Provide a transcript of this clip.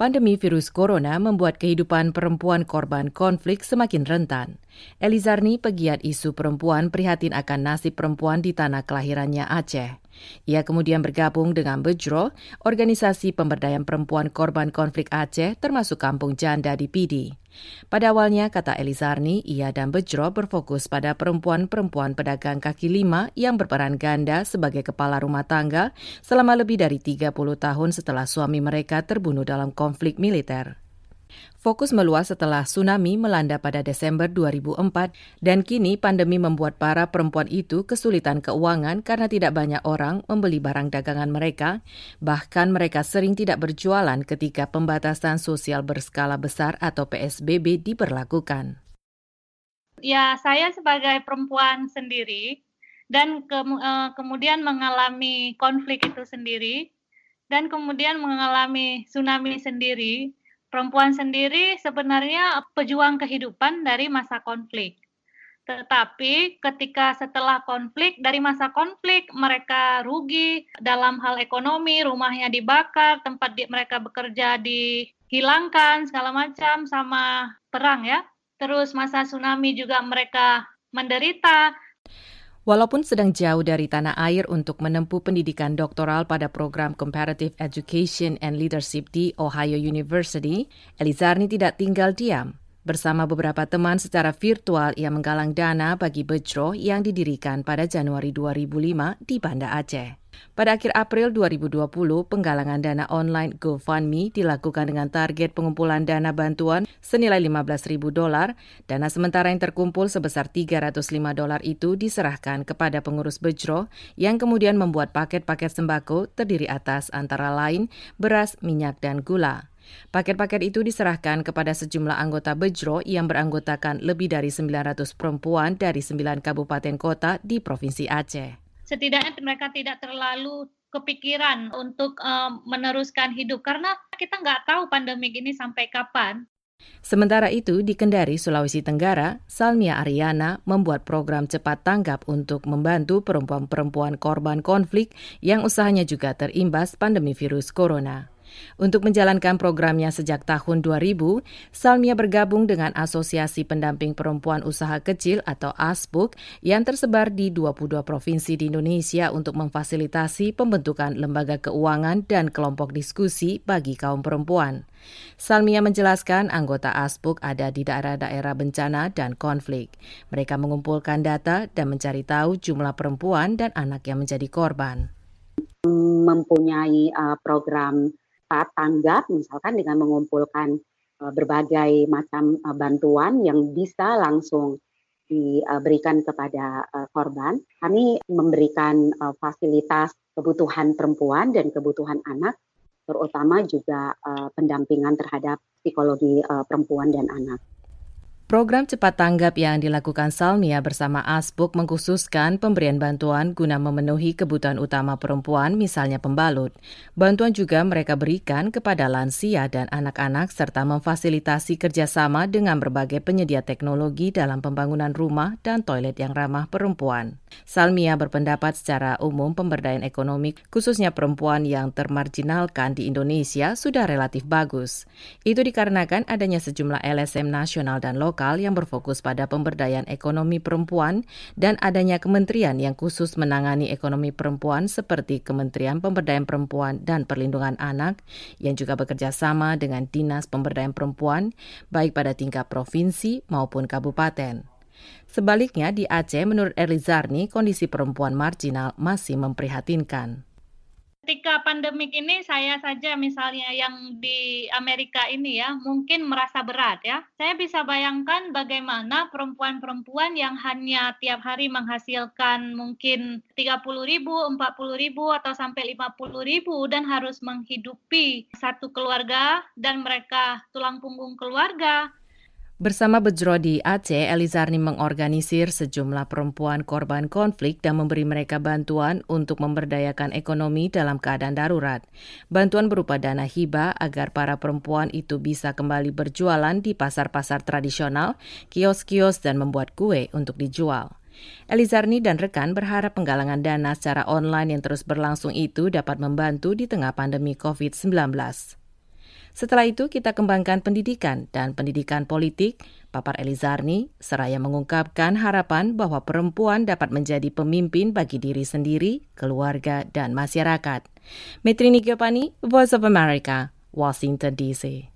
Pandemi virus corona membuat kehidupan perempuan korban konflik semakin rentan. Elizarni, pegiat isu perempuan, prihatin akan nasib perempuan di tanah kelahirannya Aceh. Ia kemudian bergabung dengan Bejro, organisasi pemberdayaan perempuan korban konflik Aceh termasuk kampung janda di Pidi. Pada awalnya, kata Elizarni, ia dan Bejro berfokus pada perempuan-perempuan pedagang kaki lima yang berperan ganda sebagai kepala rumah tangga selama lebih dari 30 tahun setelah suami mereka terbunuh dalam konflik militer. Fokus meluas setelah tsunami melanda pada Desember 2004 dan kini pandemi membuat para perempuan itu kesulitan keuangan karena tidak banyak orang membeli barang dagangan mereka, bahkan mereka sering tidak berjualan ketika pembatasan sosial berskala besar atau PSBB diberlakukan. Ya, saya sebagai perempuan sendiri dan ke, uh, kemudian mengalami konflik itu sendiri dan kemudian mengalami tsunami sendiri perempuan sendiri sebenarnya pejuang kehidupan dari masa konflik. Tetapi ketika setelah konflik, dari masa konflik mereka rugi dalam hal ekonomi, rumahnya dibakar, tempat di, mereka bekerja dihilangkan, segala macam sama perang ya. Terus masa tsunami juga mereka menderita, Walaupun sedang jauh dari tanah air untuk menempuh pendidikan doktoral pada program Comparative Education and Leadership di Ohio University, Elizarni tidak tinggal diam. Bersama beberapa teman secara virtual, ia menggalang dana bagi Bejro yang didirikan pada Januari 2005 di Banda Aceh. Pada akhir April 2020, penggalangan dana online GoFundMe dilakukan dengan target pengumpulan dana bantuan senilai 15.000 dolar. Dana sementara yang terkumpul sebesar 305 dolar itu diserahkan kepada pengurus Bejro yang kemudian membuat paket-paket sembako terdiri atas antara lain beras, minyak, dan gula. Paket-paket itu diserahkan kepada sejumlah anggota Bejro yang beranggotakan lebih dari 900 perempuan dari 9 kabupaten kota di Provinsi Aceh setidaknya mereka tidak terlalu kepikiran untuk uh, meneruskan hidup karena kita nggak tahu pandemik ini sampai kapan. Sementara itu, di Kendari, Sulawesi Tenggara, Salmia Ariana membuat program cepat tanggap untuk membantu perempuan-perempuan korban konflik yang usahanya juga terimbas pandemi virus corona. Untuk menjalankan programnya sejak tahun 2000, Salmia bergabung dengan Asosiasi Pendamping Perempuan Usaha Kecil atau ASPUK yang tersebar di 22 provinsi di Indonesia untuk memfasilitasi pembentukan lembaga keuangan dan kelompok diskusi bagi kaum perempuan. Salmia menjelaskan anggota ASPUK ada di daerah-daerah bencana dan konflik. Mereka mengumpulkan data dan mencari tahu jumlah perempuan dan anak yang menjadi korban. Mempunyai uh, program cepat tanggap misalkan dengan mengumpulkan uh, berbagai macam uh, bantuan yang bisa langsung diberikan kepada uh, korban. Kami memberikan fasilitas kebutuhan perempuan dan kebutuhan anak, terutama juga pendampingan terhadap psikologi perempuan dan anak. Program cepat tanggap yang dilakukan Salmia bersama Asbuk mengkhususkan pemberian bantuan guna memenuhi kebutuhan utama perempuan, misalnya pembalut. Bantuan juga mereka berikan kepada lansia dan anak-anak serta memfasilitasi kerjasama dengan berbagai penyedia teknologi dalam pembangunan rumah dan toilet yang ramah perempuan. Salmia berpendapat secara umum pemberdayaan ekonomi khususnya perempuan yang termarginalkan di Indonesia sudah relatif bagus. Itu dikarenakan adanya sejumlah LSM nasional dan lokal lokal yang berfokus pada pemberdayaan ekonomi perempuan dan adanya kementerian yang khusus menangani ekonomi perempuan seperti Kementerian Pemberdayaan Perempuan dan Perlindungan Anak yang juga bekerja sama dengan Dinas Pemberdayaan Perempuan baik pada tingkat provinsi maupun kabupaten. Sebaliknya di Aceh menurut Elizarni kondisi perempuan marginal masih memprihatinkan ketika pandemik ini saya saja misalnya yang di Amerika ini ya mungkin merasa berat ya. Saya bisa bayangkan bagaimana perempuan-perempuan yang hanya tiap hari menghasilkan mungkin 30 ribu, 40 ribu atau sampai 50 ribu dan harus menghidupi satu keluarga dan mereka tulang punggung keluarga Bersama Bejro di Aceh, Elizarni mengorganisir sejumlah perempuan korban konflik dan memberi mereka bantuan untuk memberdayakan ekonomi dalam keadaan darurat. Bantuan berupa dana hibah agar para perempuan itu bisa kembali berjualan di pasar-pasar tradisional, kios-kios, dan membuat kue untuk dijual. Elizarni dan rekan berharap penggalangan dana secara online yang terus berlangsung itu dapat membantu di tengah pandemi COVID-19. Setelah itu kita kembangkan pendidikan dan pendidikan politik, papar Elizarni, seraya mengungkapkan harapan bahwa perempuan dapat menjadi pemimpin bagi diri sendiri, keluarga, dan masyarakat. Metrini Gopani, Voice of America, Washington DC.